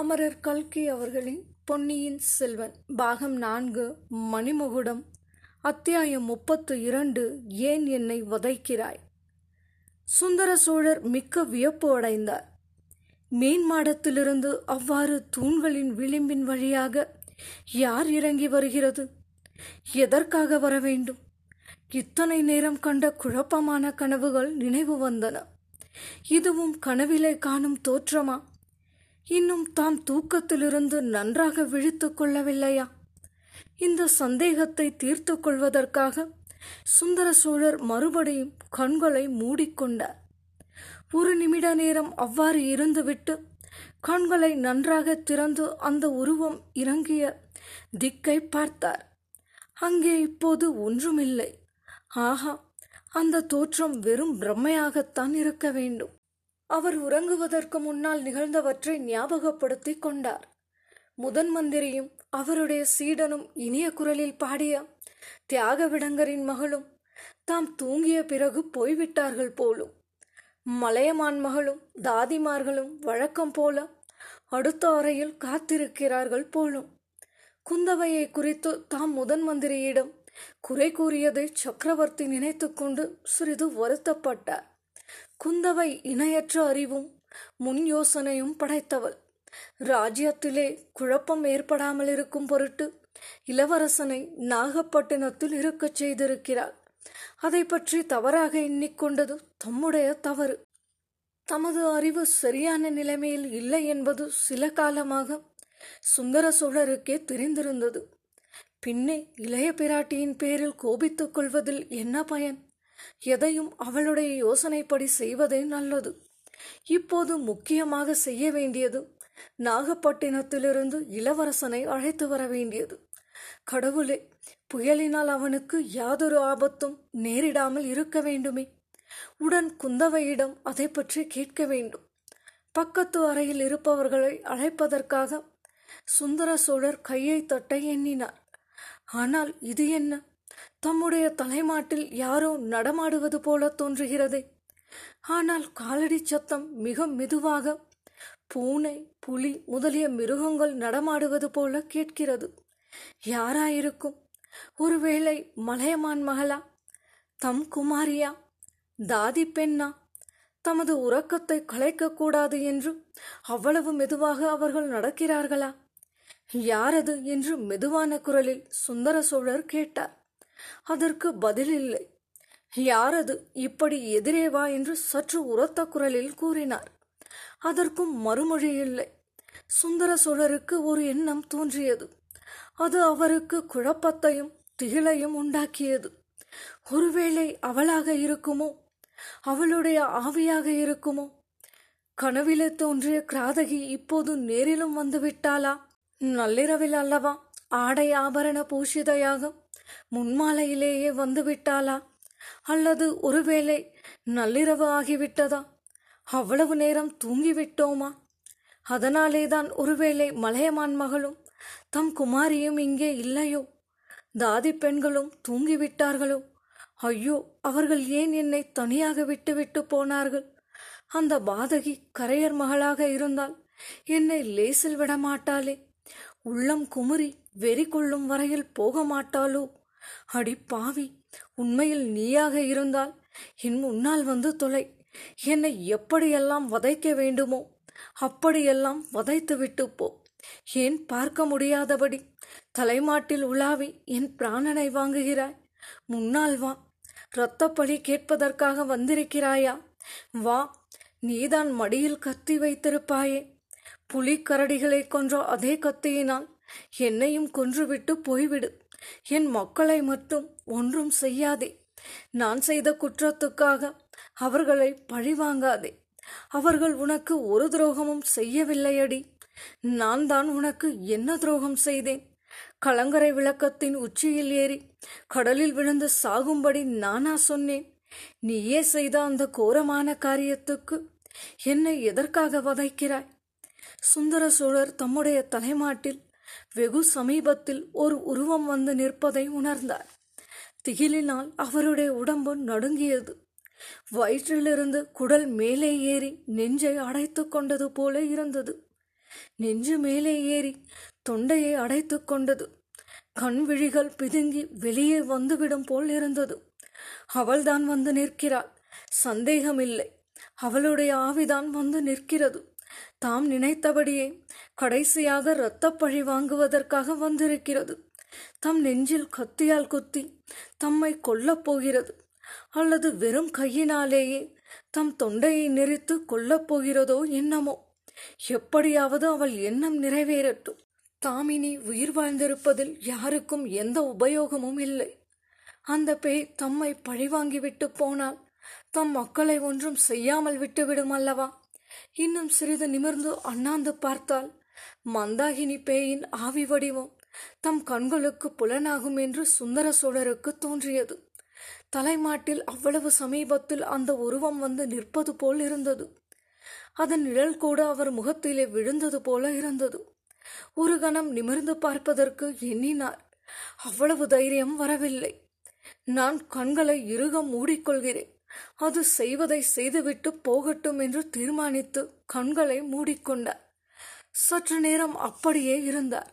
அமரர் கல்கி அவர்களின் பொன்னியின் செல்வன். பாகம் நான்கு மணிமகுடம். அத்தியாயம் முப்பத்து இரண்டு ஏன் என்னை வதைக்கிறாய்? சுந்தர சோழர் மிக்க வியப்பு அடைந்தார். மீன் மாடத்திலிருந்து அவ்வாறு தூண்களின் விளிம்பின் வழியாக யார் இறங்கி வருகிறது? எதற்காக வர வேண்டும்? இத்தனை நேரம் கண்ட குழப்பமான கனவுகள் நினைவு வந்தன. இதுவும் கனவிலே காணும் தோற்றமா? இன்னும் தாம் தூக்கத்திலிருந்து நன்றாக விழித்து கொள்ளவில்லையா? இந்த சந்தேகத்தை தீர்த்து கொள்வதற்காக சுந்தர சோழர் மறுபடியும் கண்களை மூடிக்கொண்டார் ஒரு நிமிட நேரம் அவ்வாறு இருந்துவிட்டு கண்களை நன்றாக திறந்து அந்த உருவம் இறங்கிய திக்கை பார்த்தார். அங்கே இப்போது ஒன்றுமில்லை. ஆஹா அந்த தோற்றம் வெறும் பிரம்மையாகத்தான் இருக்க வேண்டும். அவர் உறங்குவதற்கு முன்னால் நிகழ்ந்தவற்றை ஞாபகப்படுத்திக் கொண்டார். முதன் மந்திரியும் அவருடைய சீடனும் இனிய குரலில் பாடிய தியாகவிடங்கரின் மகளும் தாம் தூங்கிய பிறகு போய்விட்டார்கள் போலும். மலையமான் மகளும் தாதிமார்களும் வழக்கம் போல அடுத்த அறையில் காத்திருக்கிறார்கள் போலும். குந்தவையை குறித்து தாம் முதன் மந்திரியிடம் குறை கூறியதை சக்கரவர்த்தி நினைத்துக்கொண்டு சிறிது வருத்தப்பட்டார். குந்தவை இணையற்ற அறிவும் முன் யோசனையும் படைத்தவள். ராஜ்யத்திலே குழப்பம் ஏற்படாமல் இருக்கும் பொருட்டு இளவரசனை நாகப்பட்டினத்தில் இருக்கச் செய்திருக்கிறாள். அதை பற்றி தவறாக எண்ணிக்கொண்டது தம்முடைய தவறு. தமது அறிவு சரியான நிலைமையில் இல்லை என்பது சில காலமாக சுந்தர சோழருக்கே தெரிந்திருந்தது. பின்னே இளைய பிராட்டியின் பேரில் கோபித்துக் கொள்வதில் என்ன பயன்? எதையும் அவளுடைய யோசனைப்படி செய்வதே நல்லது. இப்போது முக்கியமாக செய்ய வேண்டியது நாகப்பட்டினத்திலிருந்து இளவரசனை அழைத்து வர வேண்டியது. கடவுளே புயலினால் அவனுக்கு யாதொரு ஆபத்தும் நேரிடாமல் இருக்க வேண்டுமே. உடன் குந்தவையிடம் அதை பற்றி கேட்க வேண்டும். பக்கத்து அறையில் இருப்பவர்களை அழைப்பதற்காக சுந்தர சோழர் கையை தட்ட எண்ணினார். ஆனால் இது என்ன? தம்முடைய தலைமாட்டில் யாரோ நடமாடுவது போல தோன்றுகிறதே. ஆனால் காலடி சத்தம் மிக மெதுவாக பூனை புலி முதலிய மிருகங்கள் நடமாடுவது போல கேட்கிறது. யாராயிருக்கும்? ஒருவேளை மலையமான் மகளா? தம் குமாரியா? தாதி பெண்ணா? தமது உறக்கத்தை கலைக்கக்கூடாது என்று அவ்வளவு மெதுவாக அவர்கள் நடக்கிறார்களா? யாரது? என்று மெதுவான குரலில் சுந்தர சோழர் கேட்டார். அதற்கு பதில் இல்லை யாரது இப்படி எதிரே வா என்று சற்று உரத்த குரலில் கூறினார். அதற்கும் மறுமொழி இல்லை. சுந்தர சோழருக்கு ஒரு எண்ணம் தோன்றியது. அது அவருக்கு குழப்பத்தையும் திகிலையும் உண்டாக்கியது. ஒருவேளை அவளாக இருக்குமோ? அவளுடைய ஆவியாக இருக்குமோ? கனவிலே தோன்றிய கிராதகி இப்போது நேரிலும் வந்துவிட்டாளா? நள்ளிரவில் அல்லவா? ஆடை ஆபரண பூஷிதையாக முன்மாலையிலேயே வந்து விட்டாளா அல்லது ஒருவேளை நள்ளிரவு ஆகிவிட்டதா? அவ்வளவு நேரம் தூங்கிவிட்டோமா? அதனாலேதான் ஒருவேளை மலையமான் மகளும் தம் குமாரியும் இங்கே இல்லையோ? தாதி பெண்களும் தூங்கிவிட்டார்களோ? ஐயோ அவர்கள் ஏன் என்னை தனியாக விட்டுவிட்டு போனார்கள்? அந்த பாதகி கரையர் மகளாக இருந்தால் என்னை லேசில் விடமாட்டாளே? உள்ளம் குமுறி வெறி கொள்ளும் வரையில் போக மாட்டாளோ அடி பாவி உண்மையில் நீயாக இருந்தால் என் முன்னால் வந்து தொலை. என்னை எப்படியெல்லாம் வதைக்க வேண்டுமோ அப்படியெல்லாம் வதைத்து விட்டு போ. ஏன் பார்க்க முடியாதபடி தலைமாட்டில் உலாவி என் பிராணனை வாங்குகிறாய்? முன்னால் வா. இரத்தப்பழி கேட்பதற்காக வந்திருக்கிறாயா? வா. நீதான் மடியில் கத்தி வைத்திருப்பாயே. புலிக்கரடிகளை கொன்ற அதே கத்தியினால் என்னையும் கொன்றுவிட்டு போய்விடு. என் மக்களை மட்டும் ஒன்றும் செய்யாதே. நான் செய்த குற்றத்துக்காக அவர்களை பழிவாங்காதே. அவர்கள் உனக்கு ஒரு துரோகமும் செய்யவில்லையடி. நான் தான் உனக்கு என்ன துரோகம் செய்தேன்? கலங்கரை விளக்கத்தின் உச்சியில் ஏறி கடலில் விழுந்து சாகும்படி நானா சொன்னேன்? நீயே செய்த அந்த கோரமான காரியத்துக்கு என்னை எதற்காக வதைக்கிறாய்? சுந்தர சோழர் தம்முடைய தலைமாட்டில் வெகு சமீபத்தில் ஒரு உருவம் வந்து நிற்பதை உணர்ந்தார். திகிலினால் அவருடைய உடம்பு நடுங்கியது. வயிற்றிலிருந்து குடல் மேலே ஏறி நெஞ்சை அடைத்து கொண்டது போல இருந்தது. நெஞ்சு மேலே ஏறி தொண்டையை அடைத்துக் கொண்டது. கண் விழிகள் பிதுங்கி வெளியே வந்துவிடும் போல் இருந்தது. அவள்தான் வந்து நிற்கிறாள். சந்தேகமில்லை. அவளுடைய ஆவிதான் வந்து நிற்கிறது. தாம் நினைத்தபடியே கடைசியாக இரத்தப்பழி வாங்குவதற்காக வந்திருக்கிறது. தம் நெஞ்சில் கத்தியால் குத்தி தம்மை கொல்லப் போகிறது. அல்லது வெறும் கையினாலேயே தம் தொண்டையை நெறித்து கொல்லப் போகிறதோ என்னமோ. எப்படியாவது அவள் எண்ணம் நிறைவேறட்டும். தாமினி உயிர் வாழ்ந்திருப்பதில் யாருக்கும் எந்த உபயோகமும் இல்லை. அந்த பேய் தம்மை பழிவாங்கிவிட்டு போனால் தம் மக்களை ஒன்றும் செய்யாமல் விட்டுவிடும் அல்லவா? இன்னும் சிறிது நிமிர்ந்து அண்ணாந்து பார்த்தால் மந்தாகினி பேயின் ஆவி வடிவம் தம் கண்களுக்கு புலனாகும் என்று சுந்தர சோழருக்கு தோன்றியது. தலைமாட்டில் அவ்வளவு சமீபத்தில் அந்த உருவம் வந்து நிற்பது போல் இருந்தது. அதன் நிழல் கூட அவர் முகத்திலே விழுந்தது போல இருந்தது. ஒரு கணம் நிமிர்ந்து பார்ப்பதற்கு எண்ணினார். அவ்வளவு தைரியம் வரவில்லை. நான் கண்களை இறுக மூடிக்கொள்கிறேன். அது செய்வதை செய்துவிட்டு போகட்டும் என்று தீர்மானித்து கண்களை மூடிக்கொண்டார். சற்று நேரம் அப்படியே இருந்தார்.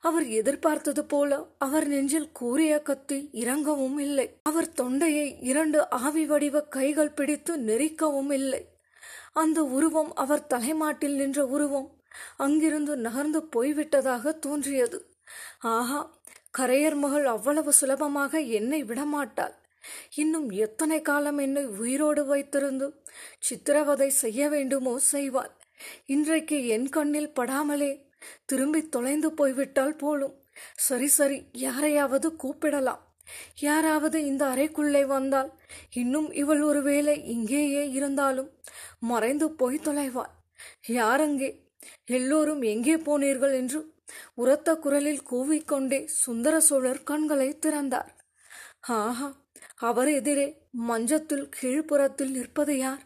அவர் எதிர்பார்த்தது போல அவர் நெஞ்சில் கூறிய கத்தி இறங்கவும் இல்லை. அவர் தொண்டையை இரண்டு ஆவி வடிவ கைகள் பிடித்து நெரிக்கவும் இல்லை. அந்த உருவம் அவர் தலைமாட்டில் நின்ற உருவம் அங்கிருந்து நகர்ந்து போய்விட்டதாக தோன்றியது. ஆஹா கரையர் மகள் அவ்வளவு சுலபமாக என்னை விடமாட்டாள். இன்னும் எத்தனை காலம் என்னை உயிரோடு வைத்திருந்து சித்திரவதை செய்ய வேண்டுமோ செய்வாள். இன்றைக்கு என் கண்ணில் படாமலே திரும்பி தொலைந்து போய்விட்டால் போலும். சரி சரி யாரையாவது கூப்பிடலாம். யாராவது இந்த அறைக்குள்ளே வந்தால் இன்னும் இவள் ஒருவேளை இங்கேயே இருந்தாலும் மறைந்து போய் தொலைவாள். யாரங்கே? எல்லோரும் எங்கே போனீர்கள் என்று உரத்த குரலில் கூவிக்கொண்டே சுந்தர சோழர் கண்களை திறந்தார். ஆஹா அவர் எதிரே மஞ்சத்தில் கீழ்ப்புறத்தில் நிற்பது யார்?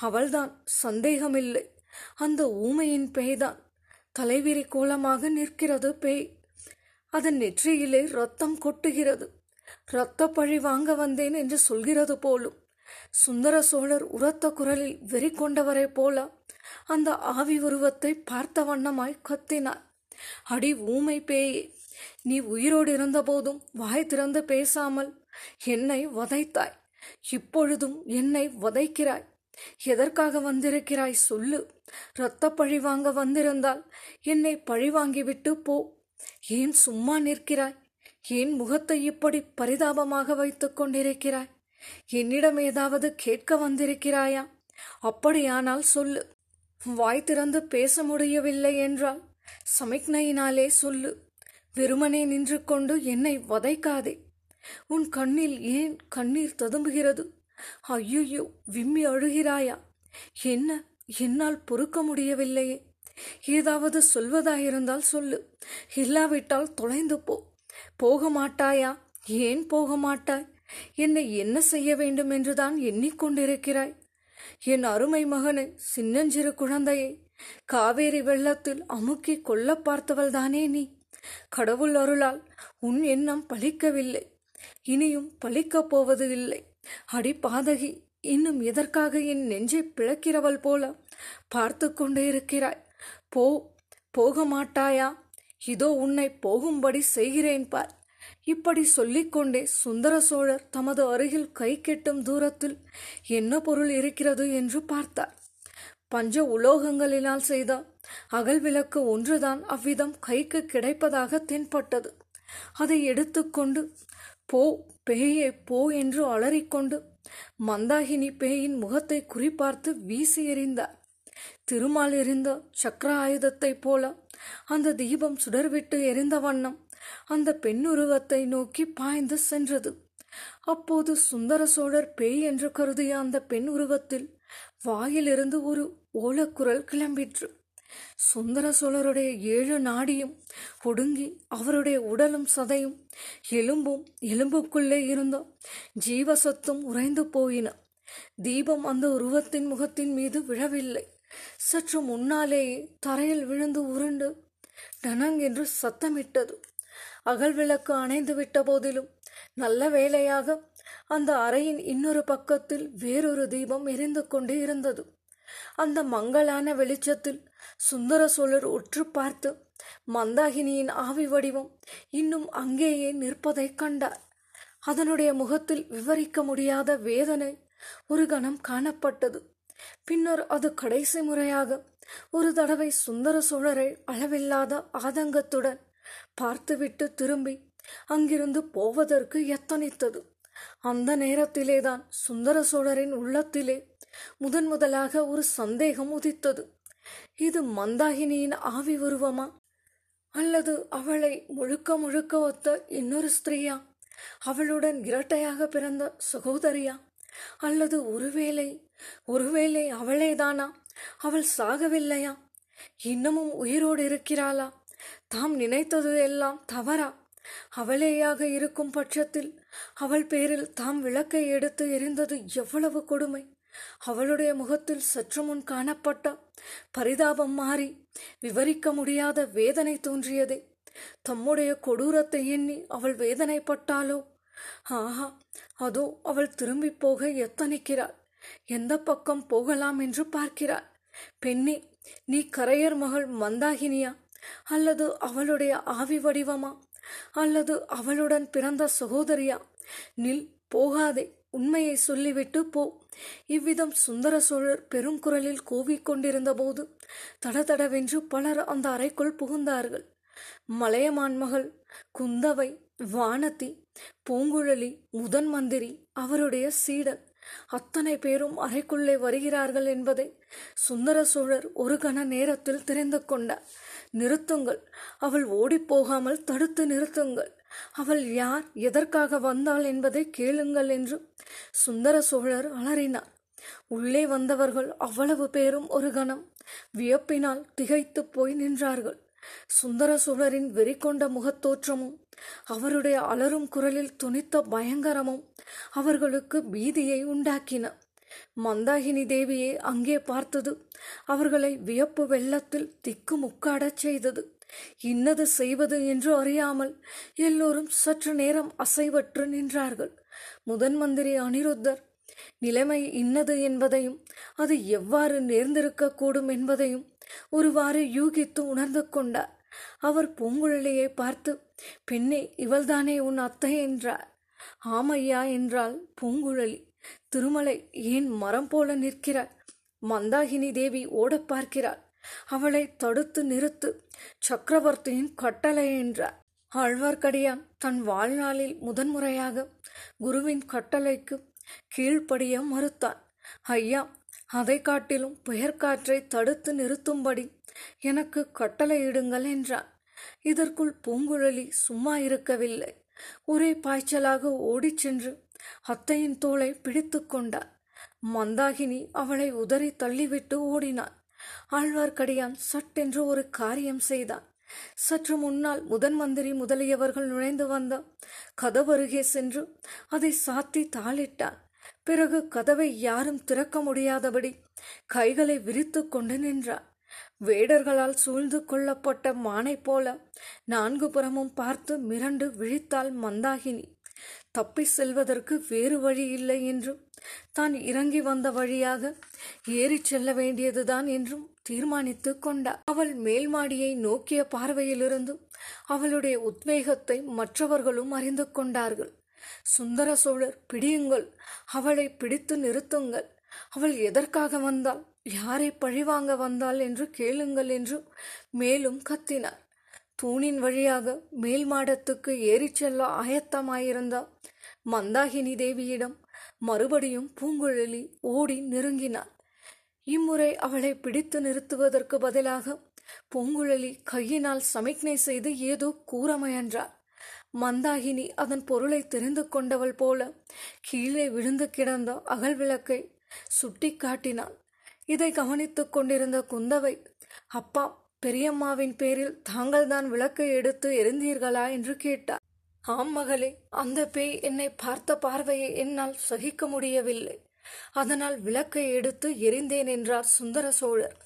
அவள்தான் சந்தேகமில்லை. அந்த ஊமையின் பேய்தான். தலைவிரி கோலமாக நிற்கிறது பேய். அதன் நெற்றியிலே ரத்தம் கொட்டுகிறது. இரத்த பழி வாங்க வந்தேன் என்று சொல்கிறது போலும். சுந்தர சோழர் உரத்த குரலில் வெறி கொண்டவரை போல அந்த ஆவி உருவத்தை பார்த்த வண்ணமாய் கத்தினார். அடி ஊமை பேயே நீ உயிரோடு இருந்தபோதும் வாய் திறந்து பேசாமல் என்னை வதைத்தாய். இப்பொழுதும் என்னை வதைக்கிறாய். எதற்காக வந்திருக்கிறாய் சொல்லு. இரத்த பழி வாங்க வந்திருந்தால் என்னை பழி வாங்கிவிட்டு போ. ஏன் சும்மா நிற்கிறாய்? ஏன் முகத்தை இப்படி பரிதாபமாக வைத்துக் கொண்டிருக்கிறாய்? என்னிடம் ஏதாவது கேட்க வந்திருக்கிறாயா? அப்படியானால் சொல்லு. வாய் திறந்து பேச முடியவில்லை என்றால் சமிக்னையினாலே சொல்லு. வெறுமனே நின்று கொண்டு என்னை வதைக்காதே. உன் கண்ணில் ஏன் கண்ணீர் ததும்புகிறது? ஐயோ விம்மி அழுகிறாயா? என்ன என்னால் பொறுக்க முடியவில்லையே. ஏதாவது சொல்வதாயிருந்தால் சொல்லு. இல்லாவிட்டால் தொலைந்து போ. போக மாட்டாயா? ஏன் போக மாட்டாய்? என்னை என்ன செய்ய வேண்டும் என்றுதான் எண்ணிக்கொண்டிருக்கிறாய்? என் அருமை மகனை சின்னஞ்சிறு குழந்தையை காவேரி வெள்ளத்தில் அமுக்கி கொல்ல பார்த்தவள்தானே நீ? கடவுள் அருளால் உன் எண்ணம் பலிக்கவில்லை. இனியும் பலிக்கப் போவது இல்லை. அடி பாதகி இன்னும் எதற்காக என் நெஞ்சை பிளக்கிறவள் போல பார்த்து கொண்டே இருக்கிறாய்? போ போக மாட்டாயா? இதோ உன்னை போகும்படி செய்கிறேன் பார். இப்படி சொல்லிக்கொண்டே சுந்தர சோழர் தமது அருகில் கை கெட்டும் தூரத்தில் என்ன பொருள் இருக்கிறது என்று பார்த்தார். பஞ்ச உலோகங்களினால் செய்த அகல் விளக்கு ஒன்றுதான் அவ்விதம் கைக்கு கிடைப்பதாக தென்பட்டது. அதை எடுத்துக்கொண்டு போ பேயே போ என்று அலறிக்கொண்டு மந்தாகினி பேயின் முகத்தை குறிப்பார்த்து வீசி எறிந்தார் திருமால் எறிந்த சக்கர ஆயுதத்தைப் போல அந்த தீபம் சுடர்விட்டு எரிந்த வண்ணம் அந்த பெண்ணுருவத்தை நோக்கி பாய்ந்து சென்றது. அப்போது சுந்தர சோழர் பேய் என்று கருதிய அந்த பெண் உருவத்தில் வாயிலிருந்து ஒரு ஓலக்குரல் கிளம்பிற்று. சுந்தர சோழருடைய ஏழு நாடியும் ஒடுங்கி அவருடைய உடலும் சதையும் எலும்பும் எலும்புக்குள்ளே இருந்த. ஜீவசத்தும் உறைந்து போயின. தீபம் அந்த உருவத்தின் முகத்தின் மீது விழவில்லை. சற்று முன்னாலேயே தரையில் விழுந்து உருண்டு டனங் என்று சத்தமிட்டது. அகல் விளக்கு அணைந்து விட்ட போதிலும் நல்ல வேளையாக அந்த அறையின் இன்னொரு பக்கத்தில் வேறொரு தீபம் எரிந்து கொண்டே இருந்தது அந்த மங்களான வெளிச்சத்தில் சுந்தர சோழர் உற்று பார்த்து மந்தாகினியின் ஆவி வடிவம் இன்னும் அங்கேயே நிற்பதைக் கண்டார். அதனுடைய முகத்தில் விவரிக்க முடியாத வேதனை ஒரு கணம் காணப்பட்டது. பின்னர் அது கடைசி முறையாக ஒரு தடவை சுந்தர சோழரை அளவில்லாத ஆதங்கத்துடன் பார்த்துவிட்டு திரும்பி அங்கிருந்து போவதற்கு எத்தனித்தது அந்த நேரத்திலேதான் சுந்தர சோழரின் உள்ளத்திலே முதன் முதலாக ஒரு சந்தேகம் உதித்தது. இது மந்தாகினியின் ஆவி உருவமா? அல்லது அவளை முழுக்க முழுக்க ஒத்த இன்னொரு ஸ்திரீயா? அவளுடன் இரட்டையாக பிறந்த சகோதரியா? அல்லது ஒருவேளை ஒருவேளை அவளேதானா? அவள் சாகவில்லையா? இன்னமும் உயிரோடு இருக்கிறாளா? தாம் நினைத்தது எல்லாம் தவறா? அவளேயாக இருக்கும் பட்சத்தில் அவள் பேரில் தாம் விளக்கை எடுத்து எரிந்தது எவ்வளவு கொடுமை? அவளுடைய முகத்தில் சற்று முன் காணப்பட்ட பரிதாபம் மாறி விவரிக்க முடியாத வேதனை தோன்றியதே. தம்முடைய கொடூரத்தை எண்ணி அவள் வேதனைப்பட்டாளோ ஆஹா அதோ அவள் திரும்பி போக எத்தனிக்கிறாள் எந்த பக்கம் போகலாம் என்று பார்க்கிறாள். பெண்ணே நீ கரையர் மகள் மந்தாகினியா? அல்லது அவளுடைய ஆவி வடிவமா? அல்லது அவளுடன் பிறந்த சகோதரியா? நில் போகாதே. உண்மையை சொல்லிவிட்டு போ. இவ்விதம் சுந்தர சோழர் பெருங்குரலில் கூவிக்கொண்டிருந்த போது தடதடவென்று பலர் அந்த அறைக்குள் புகுந்தார்கள். மலையமான் மகள் குந்தவை வானதி பூங்குழலி முதன் மந்திரி அவருடைய சீடன் அத்தனை பேரும் அறைக்குள்ளே வருகிறார்கள் என்பதை சுந்தர சோழர் ஒரு கண நேரத்தில் தெரிந்து கொண்டார். நிறுத்துங்கள் அவள் ஓடிப்போகாமல் தடுத்து நிறுத்துங்கள். அவள் யார் எதற்காக வந்தாள் என்பதை கேளுங்கள் என்று சுந்தர சோழர் அலறினார். உள்ளே வந்தவர்கள் அவ்வளவு பேரும் ஒரு கணம் வியப்பினால் திகைத்து போய் நின்றார்கள். சுந்தர சோழரின் வெறிகொண்ட முகத்தோற்றமும் அவருடைய அலரும் குரலில் துணித்த பயங்கரமும் அவர்களுக்கு பீதியை உண்டாக்கின. மந்தாகினி தேவியை அங்கே பார்த்தது அவர்களை வியப்பு வெள்ளத்தில் திக்கு முக்காடச் செய்தது. இன்னது செய்வது என்று அறியாமல் எல்லோரும் சற்று நேரம் அசைவற்று நின்றார்கள். முதன் மந்திரி அனிருத்தர். நிலைமை இன்னது என்பதையும் அது எவ்வாறு நேர்ந்திருக்கக்கூடும் என்பதையும் ஒருவாறு யூகித்து உணர்ந்து கொண்டார். அவர் பூங்குழலியை பார்த்து பெண்ணே இவள்தானே உன் அத்தை என்றார். ஆமையா என்றால் பூங்குழலி. திருமலை ஏன் மரம் போல நிற்கிறாள் மந்தாகினி தேவி ஓடப் பார்க்கிறாள். அவளை தடுத்து நிறுத்து சக்கரவர்த்தியின் கட்டளை என்றார். ஆழ்வார்க்கடியான் தன் வாழ்நாளில் முதன்முறையாக குருவின் கட்டளைக்கு கீழ்ப்படிய மறுத்தான் ஐயா அதை காட்டிலும் புயற்காற்றை தடுத்து நிறுத்தும்படி எனக்கு கட்டளையிடுங்கள் என்றான் இதற்குள் பூங்குழலி சும்மா இருக்கவில்லை. ஒரே பாய்ச்சலாக ஓடிச் சென்று அத்தையின் தோளை பிடித்து கொண்டார் மந்தாகினி அவளை உதறி தள்ளிவிட்டு ஓடினான் ஆழ்வார்க்கடியான் சட்டென்று ஒரு காரியம் செய்தான். சற்று முன்னால் முதன் மந்திரி முதலியவர்கள் நுழைந்து வந்த கதவருகே சென்று அதை சாத்தி தாளிட்டான். பிறகு கதவை யாரும் திறக்க முடியாதபடி கைகளை விரித்து கொண்டு நின்றார் வேடர்களால் சூழ்ந்து கொள்ளப்பட்ட மானை போல நான்கு புறமும் பார்த்து மிரண்டு விழித்தாள் மந்தாகினி. தப்பி செல்வதற்கு வேறு வழி இல்லை என்றும் தான் இறங்கி வந்த வழியாக ஏறிச் செல்ல வேண்டியதுதான் என்றும் தீர்மானித்து கொண்டார் அவள் மேல் மாடியை நோக்கிய பார்வையிலிருந்தும் அவளுடைய உத்வேகத்தை மற்றவர்களும் அறிந்து கொண்டார்கள். சுந்தர சோழர் பிடியுங்கள் அவளை பிடித்து நிறுத்துங்கள். அவள் எதற்காக வந்தாள் யாரை பழிவாங்க வந்தாள் என்று கேளுங்கள் என்று மேலும் கத்தினார். தூணின் வழியாக மேல் மாடத்துக்கு ஏறிச் செல்ல ஆயத்தமாயிருந்த மந்தாகினி தேவியிடம் மறுபடியும் பூங்குழலி ஓடி நெருங்கினாள். இம்முறை அவளை பிடித்து நிறுத்துவதற்கு பதிலாக பூங்குழலி கையினால் சமிக்ஞை செய்து ஏதோ கூற முயன்றார் மந்தாகினி அதன் பொருளை தெரிந்து கொண்டவள் போல கீழே விழுந்து கிடந்த அகல் விளக்கை சுட்டி காட்டினாள். இதை கவனித்துக் கொண்டிருந்த குந்தவை அப்பா பெரியம்மாவின் பேரில் தாங்கள்தான் விளக்கை எடுத்து எரிந்தீர்களா? என்று கேட்டார் ஆம் மகளே அந்த பேய் என்னை பார்த்த பார்வையை என்னால் சகிக்க முடியவில்லை. அதனால் விளக்கை எடுத்து எரிந்தேன் என்றார் சுந்தர சோழர்.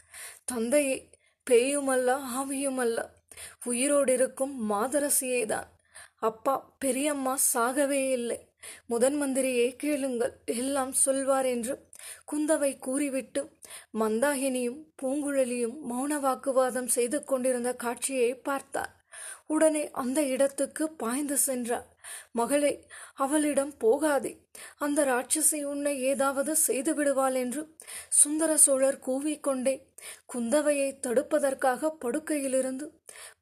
தந்தையை பேயுமல்ல ஆவியுமல்ல. உயிரோடு இருக்கும் மாதரசியேதான். அப்பா பெரியம்மா சாகவே இல்லை. முதன் மந்திரியை கேளுங்கள் எல்லாம் சொல்வார் என்று குந்தவை கூறிவிட்டு மந்தாகினியும் பூங்குழலியும் மௌன வாக்குவாதம் செய்து கொண்டிருந்த காட்சியை பார்த்தார். உடனே அந்த இடத்துக்கு பாய்ந்து சென்றார். மகளே அவளிடம் போகாதே. அந்த ராட்சசி உன்னை ஏதாவது செய்து விடுவாள் என்று சுந்தர சோழர் கூவிக்கொண்டே குந்தவையை தடுப்பதற்காக படுக்கையிலிருந்து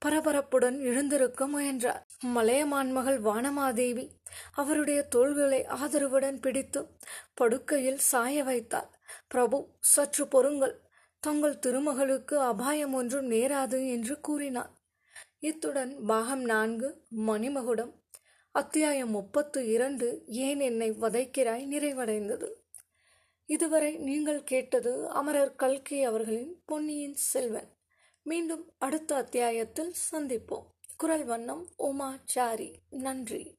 பரபரப்புடன் எழுந்திருக்க முயன்றார். மலையமான் மகள் வானமாதேவி அவருடைய தோள்களை ஆதரவுடன் பிடித்து படுக்கையில் சாய வைத்தார் பிரபு சற்று பொறுங்கள். தங்கள் திருமகளுக்கு அபாயம் ஒன்றும் நேராது என்று கூறினார் இத்துடன் பாகம் நான்கு மணிமகுடம் அத்தியாயம் முப்பத்து இரண்டு ஏன் என்னை வதைக்கிறாய்? நிறைவடைந்தது. இதுவரை நீங்கள் கேட்டது அமரர் கல்கி அவர்களின் பொன்னியின் செல்வன். மீண்டும் அடுத்த அத்தியாயத்தில் சந்திப்போம். குரல் வண்ணம் உமா சாரி நன்றி.